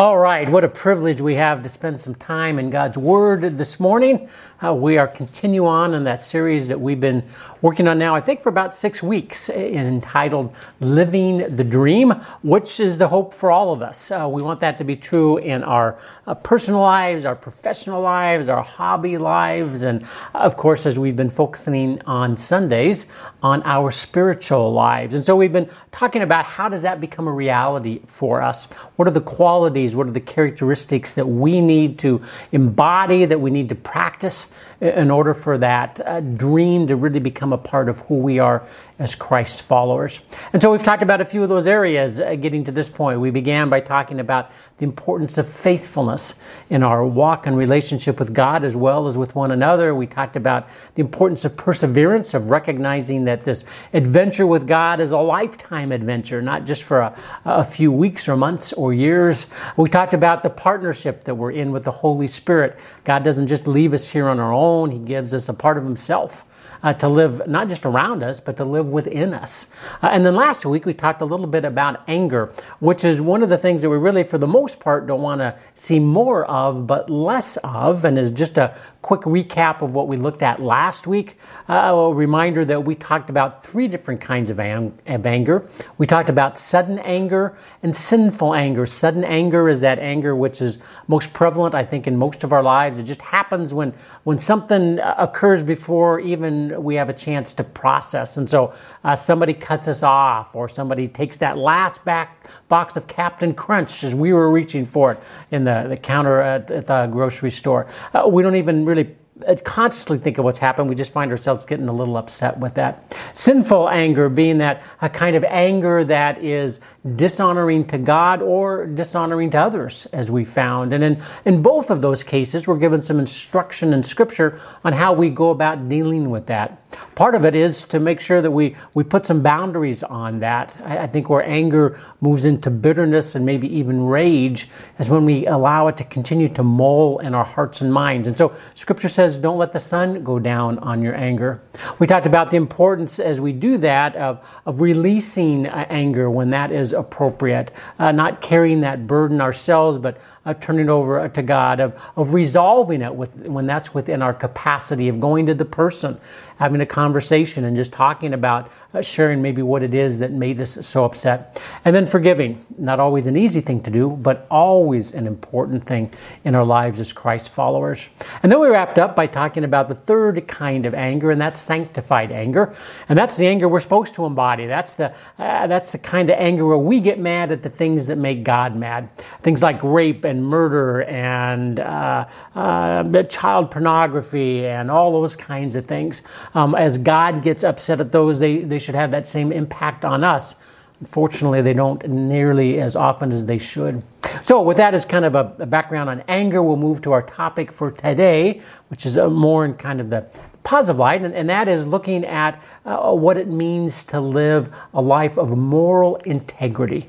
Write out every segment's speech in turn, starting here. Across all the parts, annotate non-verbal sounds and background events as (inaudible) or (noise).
All right, what a privilege we have to spend some time in God's Word this morning. Uh, we are continue on in that series that we've been working on now, I think, for about six weeks, entitled "Living the Dream," which is the hope for all of us. Uh, we want that to be true in our uh, personal lives, our professional lives, our hobby lives, and of course, as we've been focusing on Sundays, on our spiritual lives. And so we've been talking about how does that become a reality for us? What are the qualities qualities, what are the characteristics that we need to embody, that we need to practice in order for that uh, dream to really become a part of who we are as Christ followers. And so we've talked about a few of those areas uh, getting to this point. We began by talking about the importance of faithfulness in our walk and relationship with God as well as with one another. We talked about the importance of perseverance, of recognizing that this adventure with God is a lifetime adventure, not just for a, a few weeks or months or years. We talked about the partnership that we're in with the Holy Spirit. God doesn't just leave us here on our own, He gives us a part of Himself uh, to live not just around us, but to live within us. Uh, and then last week we talked a little bit about anger, which is one of the things that we really, for the most part, don't want to see more of, but less of, and is just a quick recap of what we looked at last week. Uh, a reminder that we talked about three different kinds of, of anger. We talked about sudden anger and sinful anger. Sudden anger is that anger which is most prevalent, I think, in most of our lives. It just happens when, when something uh, occurs before even we have a chance to process. And so uh, somebody cuts us off, or somebody takes that last back box of Captain Crunch as we were reaching for it in the, the counter at, at the grocery store. Uh, we don't even really Uh, consciously think of what's happened. We just find ourselves getting a little upset with that. Sinful anger being that a kind of anger that is dishonoring to God or dishonoring to others, as we found. And in, in both of those cases, we're given some instruction in Scripture on how we go about dealing with that. Part of it is to make sure that we, we put some boundaries on that. I, I think where anger moves into bitterness and maybe even rage is when we allow it to continue to mull in our hearts and minds. And so Scripture says, don't let the sun go down on your anger. We talked about the importance as we do that of, of releasing uh, anger when that is appropriate, uh, not carrying that burden ourselves, but uh, turning it over uh, to God, of, of resolving it with, when that's within our capacity, of going to the person, having a conversation, and just talking about uh, sharing maybe what it is that made us so upset. And then forgiving, not always an easy thing to do, but always an important thing in our lives as Christ followers. And then we wrapped up by talking about the third kind of anger, and that's sanctified anger. And that's the anger we're supposed to embody. That's the, uh, that's the kind of anger where we get mad at the things that make God mad. Things like rape and murder and uh, uh, child pornography and all those kinds of things. Um, as God gets upset at those, they, they should have that same impact on us. Unfortunately, they don't nearly as often as they should. So, with that as kind of a, a background on anger, we'll move to our topic for today, which is more in kind of the positive light, and, and that is looking at uh, what it means to live a life of moral integrity.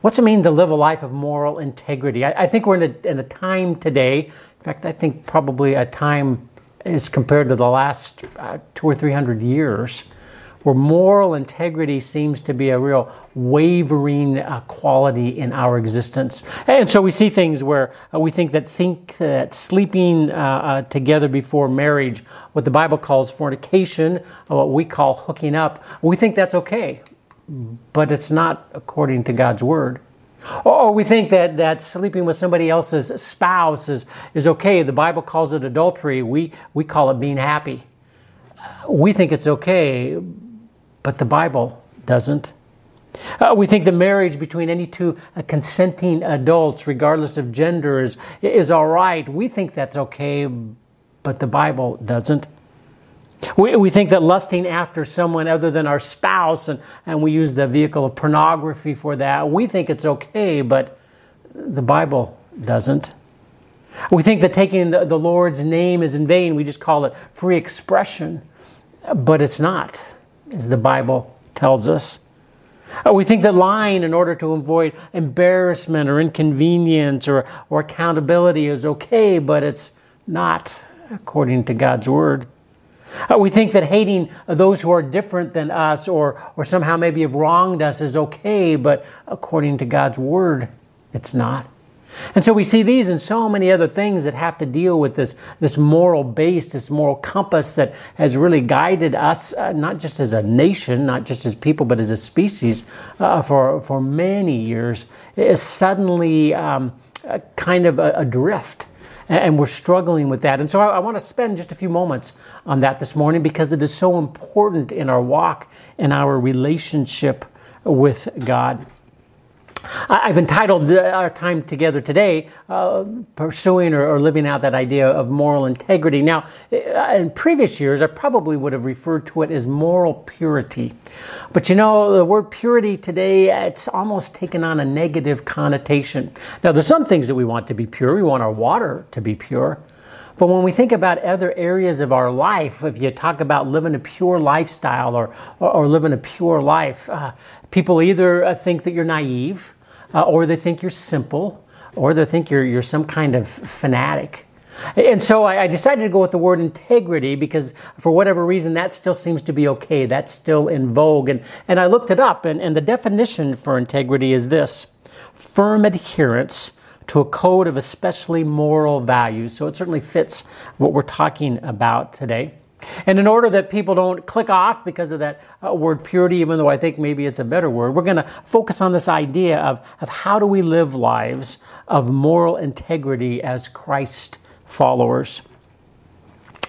What's it mean to live a life of moral integrity? I, I think we're in a, in a time today, in fact, I think probably a time as compared to the last uh, two or three hundred years, where moral integrity seems to be a real wavering uh, quality in our existence. And so we see things where uh, we think that think that sleeping uh, uh together before marriage, what the Bible calls fornication, what we call hooking up, we think that's okay but it's not according to God's word. Or we think that, that sleeping with somebody else's spouse is, is okay. The Bible calls it adultery. We, we call it being happy. We think it's okay, but the Bible doesn't. Uh, we think the marriage between any two uh, consenting adults, regardless of gender, is, is all right. We think that's okay, but the Bible doesn't. We, we think that lusting after someone other than our spouse, and, and we use the vehicle of pornography for that, we think it's okay, but the Bible doesn't. We think that taking the, the Lord's name is in vain. We just call it free expression, but it's not, as the Bible tells us. Uh, we think that lying in order to avoid embarrassment or inconvenience or, or accountability is okay, but it's not according to God's word. Uh, we think that hating those who are different than us or, or somehow maybe have wronged us is okay, but according to God's word, it's not. And so we see these and so many other things that have to deal with this, this moral base, this moral compass that has really guided us, uh, not just as a nation, not just as people, but as a species uh, for, for many years, is suddenly um, kind of a adrift. And we're struggling with that. And so I, I want to spend just a few moments on that this morning because it is so important in our walk and our relationship with God. I've entitled our time together today, uh, Pursuing or, or, Living Out That Idea of Moral Integrity. Now, uh, in previous years, I probably would have referred to it as moral purity. But you know, the word purity today, it's almost taken on a negative connotation. Now, there's some things that we want to be pure. We want our water to be pure. But when we think about other areas of our life, if you talk about living a pure lifestyle or, or, or living a pure life, uh, people either uh, think that you're naive, uh, or they think you're simple, or they think you're, you're some kind of fanatic. And so I, I decided to go with the word integrity because for whatever reason that still seems to be okay. That's still in vogue. And, and I looked it up, and, and the definition for integrity is this firm adherence to a code of especially moral values. So it certainly fits what we're talking about today. And in order that people don't click off because of that uh, word purity, even though I think maybe it's a better word, we're going to focus on this idea of, of how do we live lives of moral integrity as Christ followers.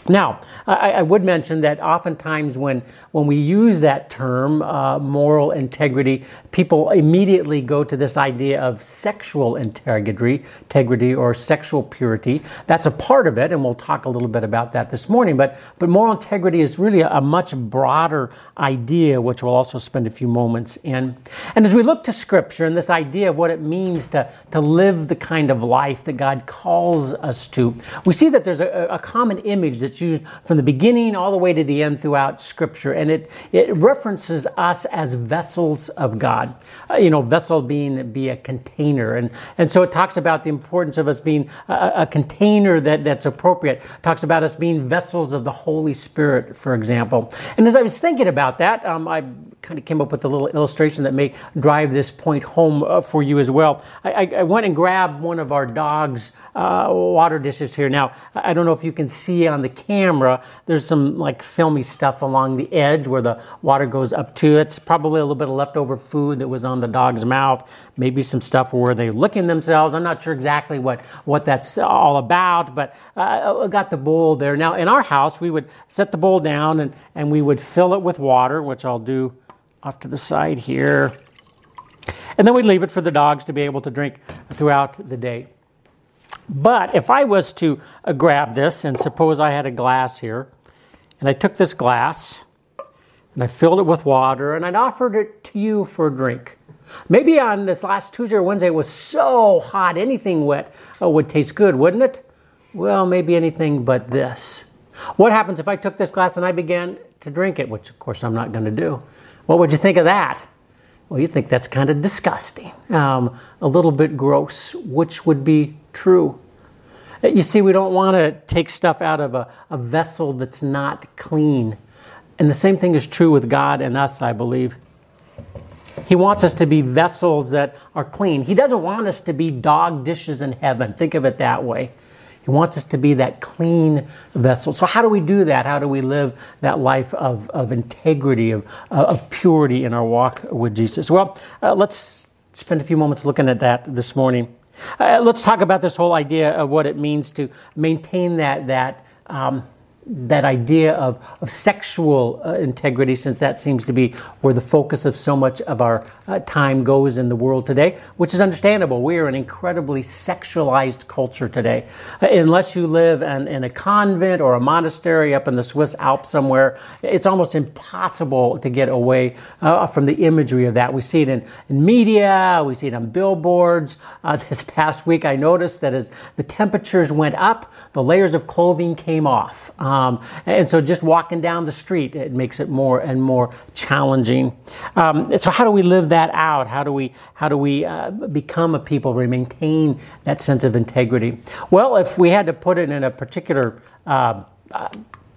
Now, I, I, would mention that oftentimes when, when we use that term, uh, moral integrity, people immediately go to this idea of sexual integrity, integrity or sexual purity. That's a part of it, and we'll talk a little bit about that this morning. But, but moral integrity is really a, a much broader idea, which we'll also spend a few moments in. And as we look to Scripture and this idea of what it means to, to live the kind of life that God calls us to, we see that there's a, a common image that's used from the beginning all the way to the end throughout Scripture. And it, it references us as vessels of God. Uh, you know, vessel being be a container. And, and so it talks about the importance of us being a, a container that, that's appropriate. It talks about us being vessels of the Holy Spirit, for example. And as I was thinking about that, um, I kind of came up with a little illustration that may drive this point home uh, for you as well. I, I, went and grabbed one of our dog's uh, water dishes here. Now, I don't know if you can see on the camera, there's some like filmy stuff along the edge where the water goes up to. It's probably a little bit of leftover food that was on the dog's mouth, maybe some stuff where they're licking themselves. I'm not sure exactly what, what that's all about, but uh, I got the bowl there. Now, in our house, we would set the bowl down and, and we would fill it with water, which I'll do off to the side here. And then we'd leave it for the dogs to be able to drink throughout the day. But if I was to uh, grab this, and suppose I had a glass here, and I took this glass and I filled it with water and I'd offered it to you for a drink. Maybe on this last Tuesday or Wednesday it was so hot, anything wet uh, would taste good, wouldn't it? Well, maybe anything but this. What happens if I took this glass and I began to drink it, which of course I'm not going to do? What would you think of that? Well, you think that's kind of disgusting, um, a little bit gross, which would be true. You see, we don't want to take stuff out of a, a vessel that's not clean. And the same thing is true with God and us, I believe. He wants us to be vessels that are clean. He doesn't want us to be dog dishes in heaven. Think of it that way. He wants us to be that clean vessel. So, how do we do that? How do we live that life of, of integrity, of, of purity in our walk with Jesus? Well, uh, let's spend a few moments looking at that this morning. Uh, let's talk about this whole idea of what it means to maintain that, that um, that idea of, of sexual uh, integrity, since that seems to be where the focus of so much of our uh, time goes in the world today, which is understandable. We are an incredibly sexualized culture today. Uh, unless you live in, in, a convent or a monastery up in the Swiss Alps somewhere, it's almost impossible to get away uh, from the imagery of that. We see it in, in media, we see it on billboards. Uh, (laughs) this past week, I noticed that as the temperatures went up, the layers of clothing came off. Um, um, and so just walking down the street, it makes it more and more challenging. Um, so how do we live that out? How do we, how do we uh, become a people, we maintain that sense of integrity? Well, if we had to put it in a particular uh, uh,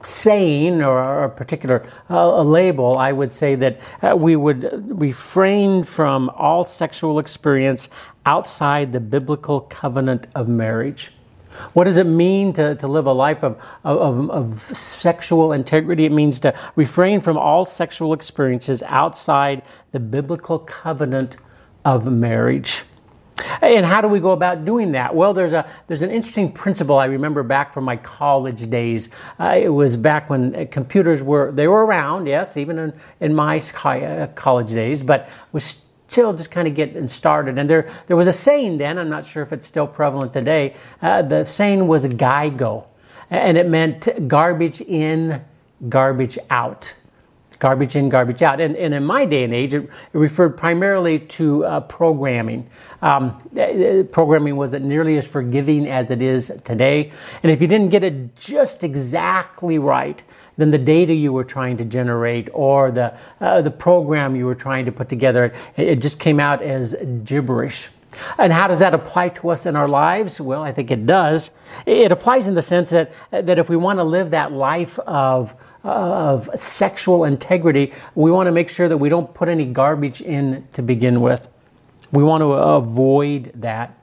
saying or a particular uh, a label, I would say that uh, we would refrain from all sexual experience outside the biblical covenant of marriage. What does it mean to, to live a life of, of, of sexual integrity? It means to refrain from all sexual experiences outside the biblical covenant of marriage. And how do we go about doing that? Well, there's a there's an interesting principle I remember back from my college days. Uh, it was back when computers were they were around, yes, even in, in my uh, college days, but was still just kind of getting started. And there there was a saying then. I'm not sure if it's still prevalent today. Uh, the saying was "GIGO," and it meant garbage in, garbage out garbage in, garbage out. And, and in my day and age, it, it referred primarily to uh, programming. Um, uh, programming wasn't nearly as forgiving as it is today. And if you didn't get it just exactly right, then the data you were trying to generate or the, uh, the program you were trying to put together, it, it just came out as gibberish. And how does that apply to us in our lives? Well, I think it does. It applies in the sense that, that if we want to live that life of, of sexual integrity, we want to make sure that we don't put any garbage in to begin with. We want to avoid that.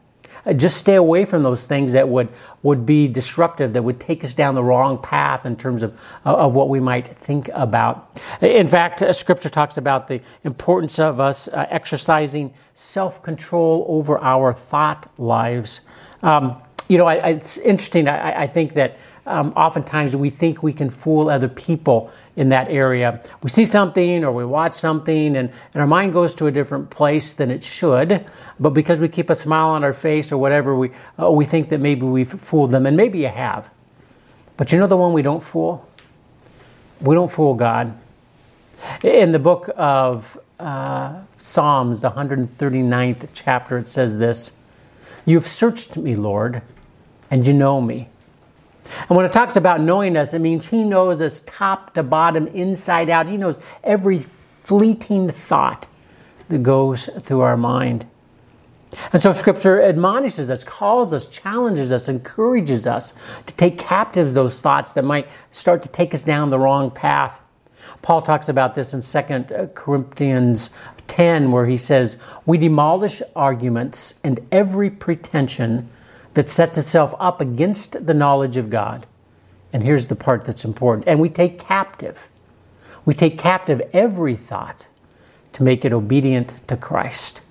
Uh, just stay away from those things that would, would be disruptive, that would take us down the wrong path in terms of, uh, of what we might think about. In fact, uh, Scripture talks about the importance of us exercising self control over our thought lives. Um, you know, I, it's interesting. I, I think that um, oftentimes we think we can fool other people in that area. We see something or we watch something and, and our mind goes to a different place than it should, but because we keep a smile on our face or whatever, we, uh, we think that maybe we've fooled them, and maybe you have. But you know the one we don't fool? We don't fool God. In the book of uh, Psalms, the 139th chapter, it says this You've searched me, Lord, and you know me. And when it talks about knowing us, it means He knows us top to bottom, inside out. He knows every fleeting thought that goes through our mind. And so Scripture admonishes us, calls us, challenges us, encourages us to take captives those thoughts that might start to take us down the wrong path. Paul talks about this in 2 uh, Corinthians 10, where he says, We demolish arguments and every pretension that sets itself up against the knowledge of God. And here's the part that's important. And we take captive. We take captive every thought to make it obedient to Christ.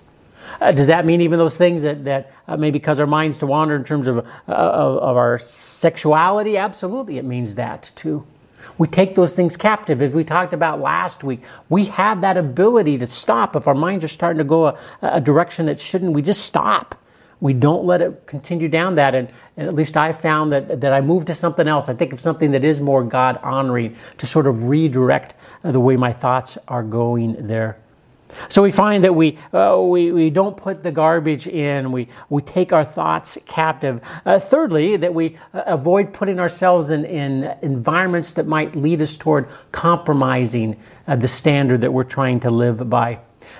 Uh, does that mean even those things that, that uh, maybe cause our minds to wander in terms of, uh, of, of our sexuality? Absolutely, it means that too. We take those things captive. As we talked about last week, we have that ability to stop. If our minds are starting to go a, a direction that shouldn't, we just stop we don't let it continue down that. And, and, at least I found that, that I move to something else. I think of something that is more God honoring to sort of redirect the way my thoughts are going there. So we find that we, uh, we, we don't put the garbage in, we, we take our thoughts captive. Uh, thirdly, that we uh, avoid putting ourselves in, in environments that might lead us toward compromising uh, the standard that we're trying to live by.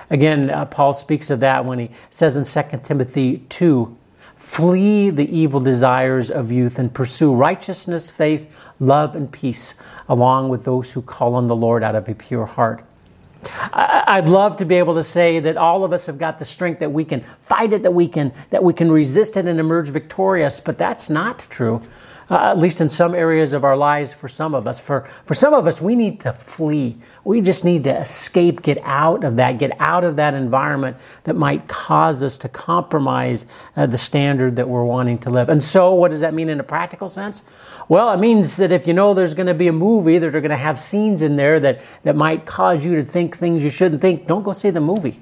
Again, uh, Paul speaks of that when he says in 2 Timothy 2 Flee the evil desires of youth and pursue righteousness, faith, love, and peace, along with those who call on the Lord out of a pure heart. I'd love to be able to say that all of us have got the strength that we can fight it, that we can that we can resist it and emerge victorious, but that's not true uh, at least in some areas of our lives for some of us. For, for some of us, we need to flee. We just need to escape, get out of that, get out of that environment that might cause us to compromise uh, the standard that we're wanting to live. And so, what does that mean in a practical sense? Well, it means that if you know there's going to be a movie that are going to have scenes in there that, that might cause you to think things you shouldn't think, don't go see the movie.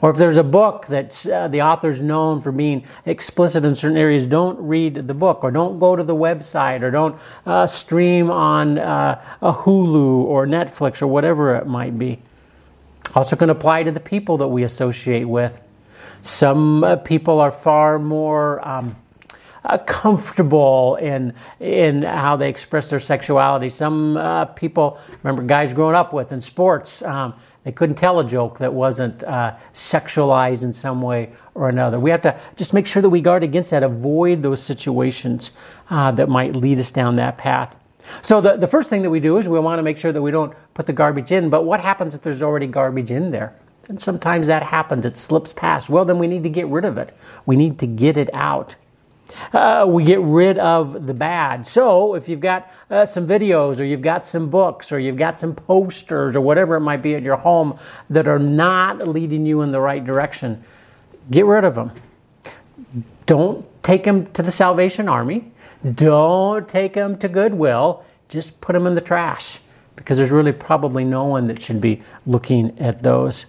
Or if there's a book that uh, the author's known for being explicit in certain areas, don't read the book, or don't go to the website, or don't uh, stream on uh, a Hulu or Netflix or whatever it might be. Also, can apply to the people that we associate with. Some uh, people are far more. Um, uh, comfortable in in how they express their sexuality. Some uh, people remember guys growing up with in sports. Um, they couldn't tell a joke that wasn't uh, sexualized in some way or another. We have to just make sure that we guard against that, avoid those situations uh, that might lead us down that path. So the, the first thing that we do is we want to make sure that we don't put the garbage in, but what happens if there's already garbage in there? And sometimes that happens, it slips past. Well, then we need to get rid of it. We need to get it out. Uh, we get rid of the bad. So, if you've got uh, some videos, or you've got some books, or you've got some posters, or whatever it might be at your home that are not leading you in the right direction, get rid of them. Don't take them to the Salvation Army. Don't take them to Goodwill. Just put them in the trash because there's really probably no one that should be looking at those.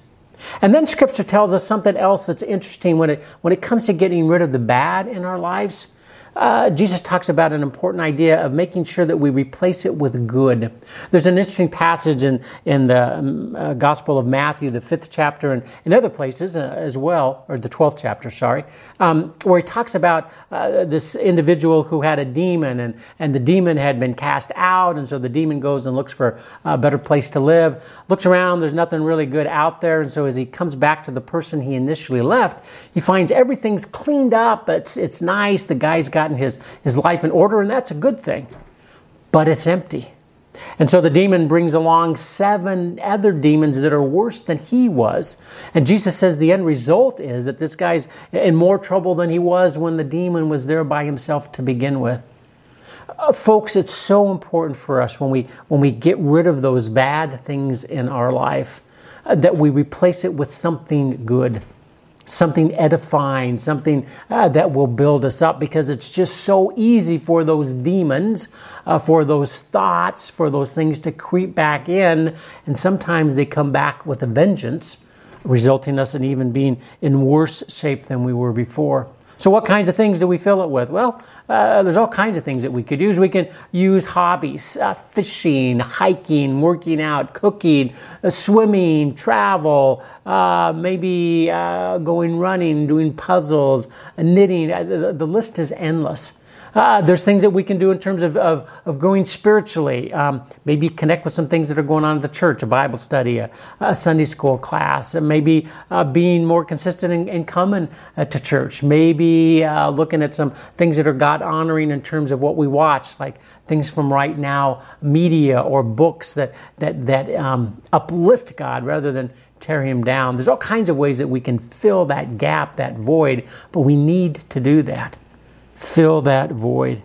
And then scripture tells us something else that's interesting when it, when it comes to getting rid of the bad in our lives. Uh, Jesus talks about an important idea of making sure that we replace it with good. There's an interesting passage in, in the um, uh, Gospel of Matthew, the fifth chapter, and in other places uh, as well, or the 12th chapter, sorry, um, where he talks about uh, this individual who had a demon, and, and the demon had been cast out, and so the demon goes and looks for a better place to live, looks around, there's nothing really good out there, and so as he comes back to the person he initially left, he finds everything's cleaned up, it's, it's nice, the guy's got gotten his, his life in order, and that's a good thing. But it's empty. And so the demon brings along seven other demons that are worse than he was. And Jesus says the end result is that this guy's in more trouble than he was when the demon was there by himself to begin with. Uh, folks, it's so important for us when we, when we get rid of those bad things in our life uh, that we replace it with something good something edifying, something uh, that will build us up because it's just so easy for those demons, uh, for those thoughts, for those things to creep back in. And sometimes they come back with a vengeance, resulting us in even being in worse shape than we were before. So, what kinds of things do we fill it with? Well, uh, there's all kinds of things that we could use. We can use hobbies uh, fishing, hiking, working out, cooking, uh, swimming, travel, uh, maybe uh, going running, doing puzzles, knitting. Uh, the, the list is endless. Uh, there's things that we can do in terms of, of, of growing spiritually. Um, maybe connect with some things that are going on at the church, a Bible study, a, a Sunday school class, and maybe uh, being more consistent in, in coming uh, to church. Maybe uh, looking at some things that are God honoring in terms of what we watch, like things from right now, media or books that, that, that um, uplift God rather than tear him down. There's all kinds of ways that we can fill that gap, that void, but we need to do that fill that void.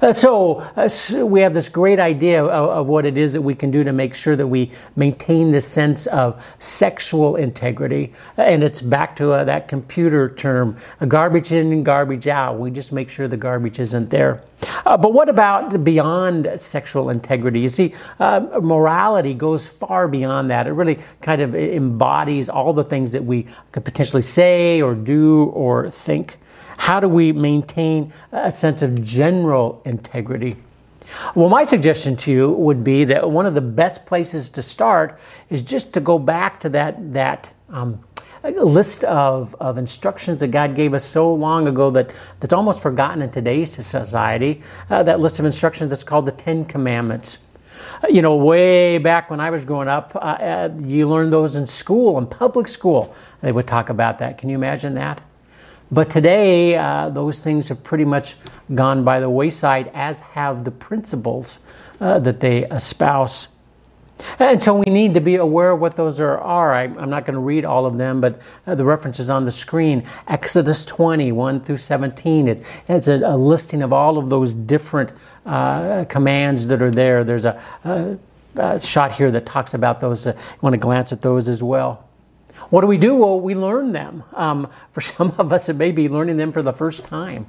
Uh, so, uh, so, we have this great idea of, of, what it is that we can do to make sure that we maintain this sense of sexual integrity. And it's back to uh, that computer term garbage in and garbage out. We just make sure the garbage isn't there. Uh, but what about beyond sexual integrity? You see, uh, morality goes far beyond that. It really kind of embodies all the things that we could potentially say or do or think. How do we maintain a sense of general integrity? Well, my suggestion to you would be that one of the best places to start is just to go back to that, that um, list of, of instructions that God gave us so long ago that, that's almost forgotten in today's society. Uh, that list of instructions that's called the Ten Commandments. Uh, you know, way back when I was growing up, uh, uh, you learned those in school, in public school. They would talk about that. Can you imagine that? But today, uh, those things have pretty much gone by the wayside, as have the principles uh, that they espouse. And so we need to be aware of what those are. are. I, am not going to read all of them, but uh, the references on the screen Exodus 20, 1 through 17. It, it's a, a listing of all of those different uh, commands that are there. There's a, a, a, shot here that talks about those. Uh, you want to glance at those as well. What do we do? Well, we learn them. Um, for (laughs) some of us, it may be learning them for the first time.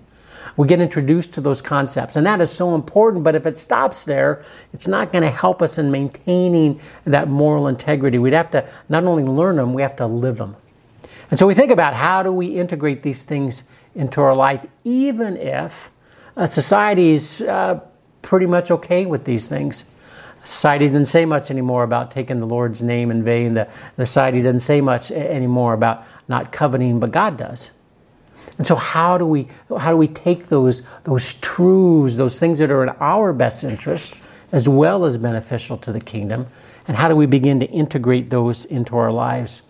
We get introduced to those concepts, and that is so important. But if it stops there, it's not going to help us in maintaining that moral integrity. We'd have to not only learn them, we have to live them. And so we think about how do we integrate these things into our life, even if uh, society is uh, pretty much okay with these things. Society doesn't say much anymore about taking the Lord's name in vain. The, the society doesn't say much anymore about not coveting, but God does. And so, how do we how do we take those those truths, those things that are in our best interest, as well as beneficial to the kingdom, and how do we begin to integrate those into our lives?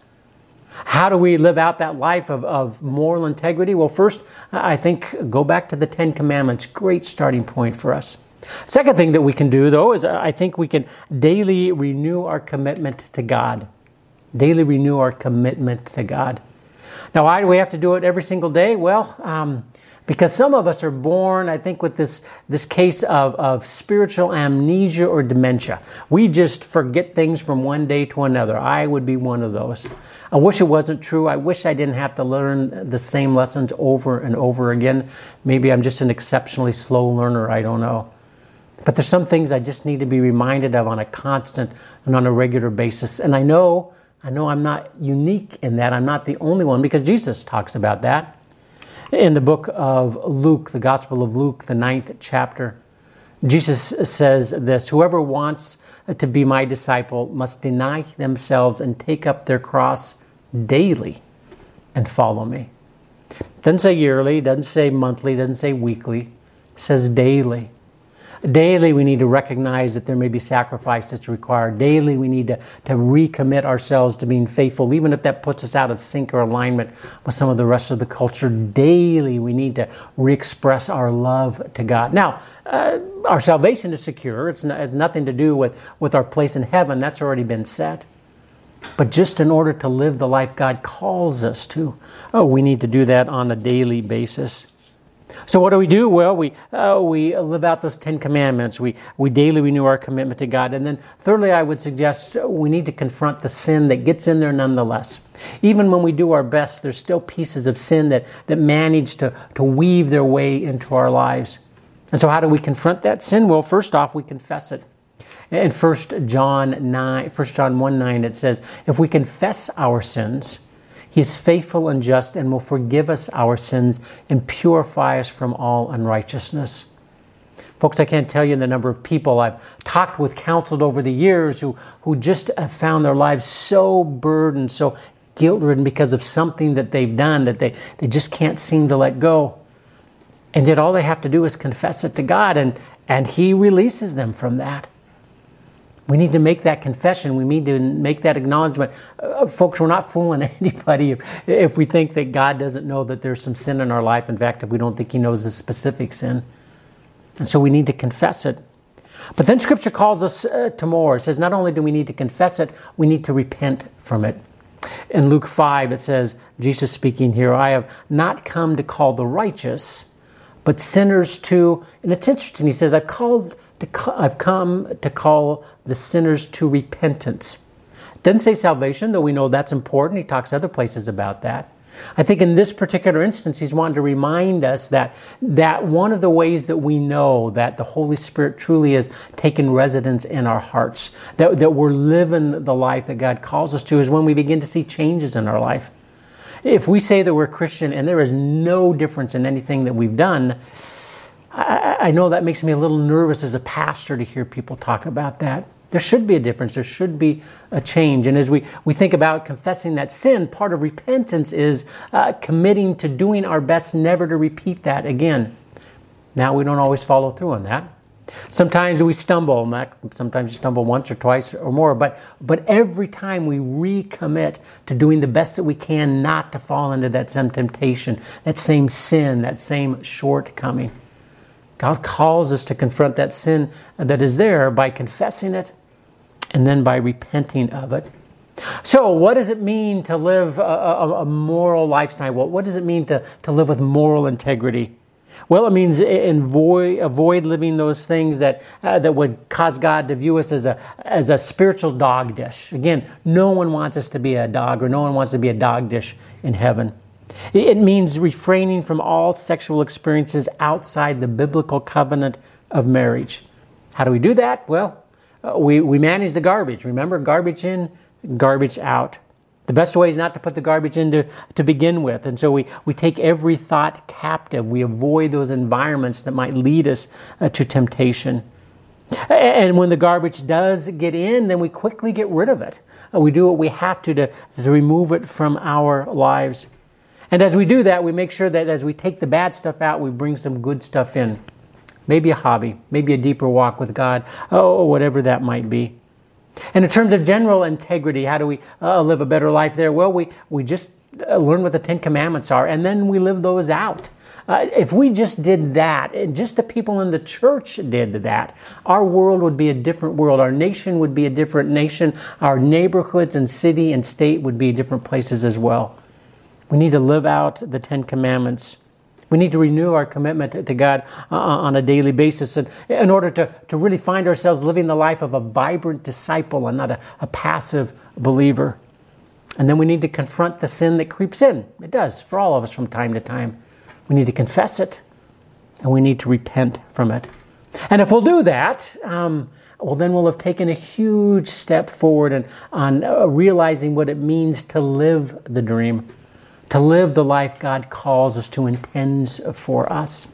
How do we live out that life of, of moral integrity? Well, first, I think go back to the Ten Commandments. Great starting point for us. Second thing that we can do, though, is I think we can daily renew our commitment to God. Daily renew our commitment to God. Now, why do we have to do it every single day? Well, um, because some of us are born, I think, with this, this case of, of spiritual amnesia or dementia. We just forget things from one day to another. I would be one of those. I wish it wasn't true. I wish I didn't have to learn the same lessons over and over again. Maybe I'm just an exceptionally slow learner. I don't know. But there's some things I just need to be reminded of on a constant and on a regular basis. And I know, I know I'm not unique in that. I'm not the only one because Jesus talks about that. In the book of Luke, the Gospel of Luke, the ninth chapter, Jesus says this Whoever wants to be my disciple must deny themselves and take up their cross daily and follow me. Doesn't say yearly, doesn't say monthly, doesn't say weekly, says daily. Daily, we need to recognize that there may be sacrifice that's required. Daily, we need to, to recommit ourselves to being faithful, even if that puts us out of sync or alignment with some of the rest of the culture. Daily, we need to re express our love to God. Now, uh, our salvation is secure, it's, it's nothing to do with, with our place in heaven, that's already been set. But just in order to live the life God calls us to, oh, we need to do that on a daily basis. So what do we do? Well, we uh, we live out those Ten Commandments. We we daily renew our commitment to God, and then thirdly, I would suggest we need to confront the sin that gets in there nonetheless. Even when we do our best, there's still pieces of sin that that manage to to weave their way into our lives. And so, how do we confront that sin? Well, first off, we confess it. In 1 John 9, 1 John 1 9, it says, If we confess our sins, he is faithful and just and will forgive us our sins and purify us from all unrighteousness. Folks, I can't tell you the number of people I've talked with, counseled over the years who, who just have found their lives so burdened, so guilt ridden because of something that they've done that they, they just can't seem to let go. And yet all they have to do is confess it to God, and, and He releases them from that. We need to make that confession. We need to make that acknowledgement. Uh, folks, we're not fooling (laughs) anybody if, if we think that God doesn't know that there's some sin in our life. In fact, if we don't think He knows the specific sin. And so we need to confess it. But then Scripture calls us uh, to more. It says not only do we need to confess it, we need to repent from it. In Luke 5, it says, Jesus speaking here, I have not come to call the righteous, but sinners to, and it's interesting, he says, I've called to, I've come to call the sinners to repentance. Doesn't say salvation, though we know that's important. He talks other places about that. I think in this particular instance, he's wanting to remind us that, that one of the ways that we know that the Holy Spirit truly has taken residence in our hearts, that, that we're living the life that God calls us to, is when we begin to see changes in our life. If we say that we're Christian and there is no difference in anything that we've done, I, I know that makes me a little nervous as a pastor to hear people talk about that. There should be a difference. There should be a change. And as we, we think about confessing that sin, part of repentance is uh, committing to doing our best never to repeat that again. Now, we don't always follow through on that. Sometimes we stumble. Sometimes you stumble once or twice or more. But, but every time we recommit to doing the best that we can not to fall into that same temptation, that same sin, that same shortcoming. God calls us to confront that sin that is there by confessing it and then by repenting of it. So, what does it mean to live a, a, a moral lifestyle? What, what does it mean to, to live with moral integrity? Well, it means avoid, avoid living those things that, uh, that would cause God to view us as a, as a spiritual dog dish. Again, no one wants us to be a dog, or no one wants to be a dog dish in heaven. It means refraining from all sexual experiences outside the biblical covenant of marriage. How do we do that? Well, uh, we, we manage the garbage. Remember, garbage in, garbage out. The best way is not to put the garbage in to, to begin with. And so we, we take every thought captive. We avoid those environments that might lead us uh, to temptation. And when the garbage does get in, then we quickly get rid of it. Uh, we do what we have to, to to remove it from our lives. And as we do that, we make sure that as we take the bad stuff out, we bring some good stuff in. Maybe a hobby, maybe a deeper walk with God, oh, whatever that might be. And in terms of general integrity, how do we uh, live a better life there? Well, we, we just uh, learn what the Ten Commandments are, and then we live those out. Uh, if we just did that, and just the people in the church did that, our world would be a different world. Our nation would be a different nation. Our neighborhoods and city and state would be different places as well. We need to live out the Ten Commandments. We need to renew our commitment to God uh, on a daily basis in order to, to really find ourselves living the life of a vibrant disciple and not a, a passive believer. And then we need to confront the sin that creeps in. It does for all of us from time to time. We need to confess it and we need to repent from it. And if we'll do that, um, well, then we'll have taken a huge step forward in, on uh, realizing what it means to live the dream, to live the life God calls us to, intends for us.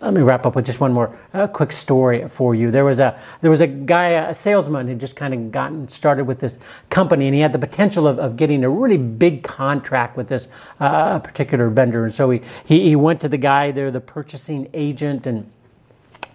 Let me wrap up with just one more quick story for you. There was a there was a guy, a salesman, who just kind of gotten started with this company, and he had the potential of, of getting a really big contract with this uh, particular vendor. And so he, he he went to the guy there, the purchasing agent, and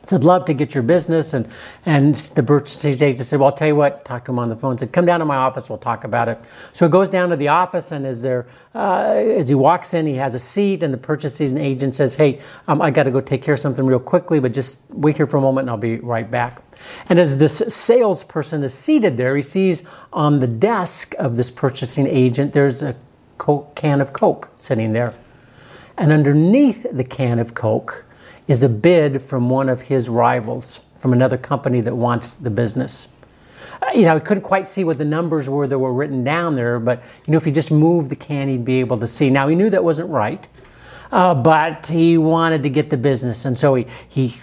said, love to get your business. And, and the purchasing agent said, well, I'll tell you what, talk to him on the phone, said, come down to my office, we'll talk about it. So he goes down to the office, and as, there, uh, as he walks in, he has a seat, and the purchasing agent says, hey, um, I got to go take care of something real quickly, but just wait here for a moment, and I'll be right back. And as this salesperson is seated there, he sees on the desk of this purchasing agent, there's a Coke, can of Coke sitting there. And underneath the can of Coke, is a bid from one of his rivals, from another company that wants the business. Uh, you know, he couldn't quite see what the numbers were that were written down there, but you know, if he just moved the can, he'd be able to see. Now, he knew that wasn't right. Uh, but he wanted to get the business, and so he, he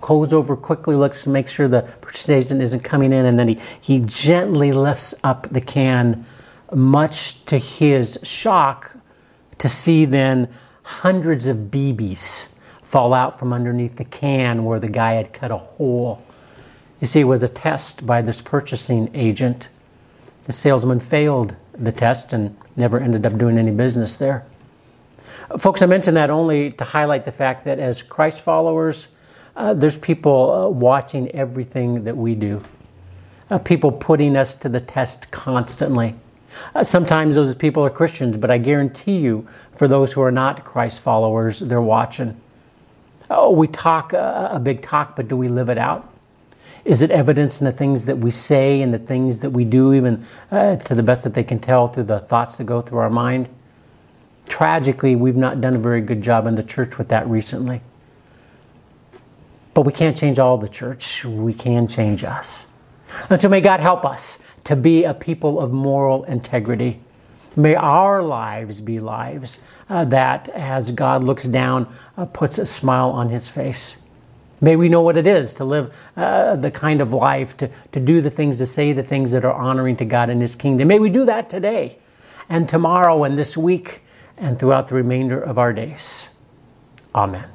goes over quickly, looks, to make sure the purchase agent isn't coming in, and then he, he gently lifts up the can, much to his shock, to see then hundreds of BBs fall out from underneath the can where the guy had cut a hole. You see, it was a test by this purchasing agent. The salesman failed the test and never ended up doing any business there. Folks, I mention that only to highlight the fact that as Christ followers, uh, there's people uh, watching everything that we do, uh, people putting us to the test constantly. Uh, sometimes those people are Christians, but I guarantee you, for those who are not Christ followers, they're watching. Oh, we talk a, a big talk, but do we live it out? Is it evidence in the things that we say and the things that we do, even uh, to the best that they can tell through the thoughts that go through our mind? Tragically, we've not done a very good job in the church with that recently. But we can't change all the church, we can change us. And so may God help us to be a people of moral integrity May our lives be lives uh, that, as God looks down, uh, puts a smile on his face. May we know what it is to live uh, the kind of life, to, to do the things, to say the things that are honoring to God and his kingdom. May we do that today and tomorrow and this week and throughout the remainder of our days. Amen.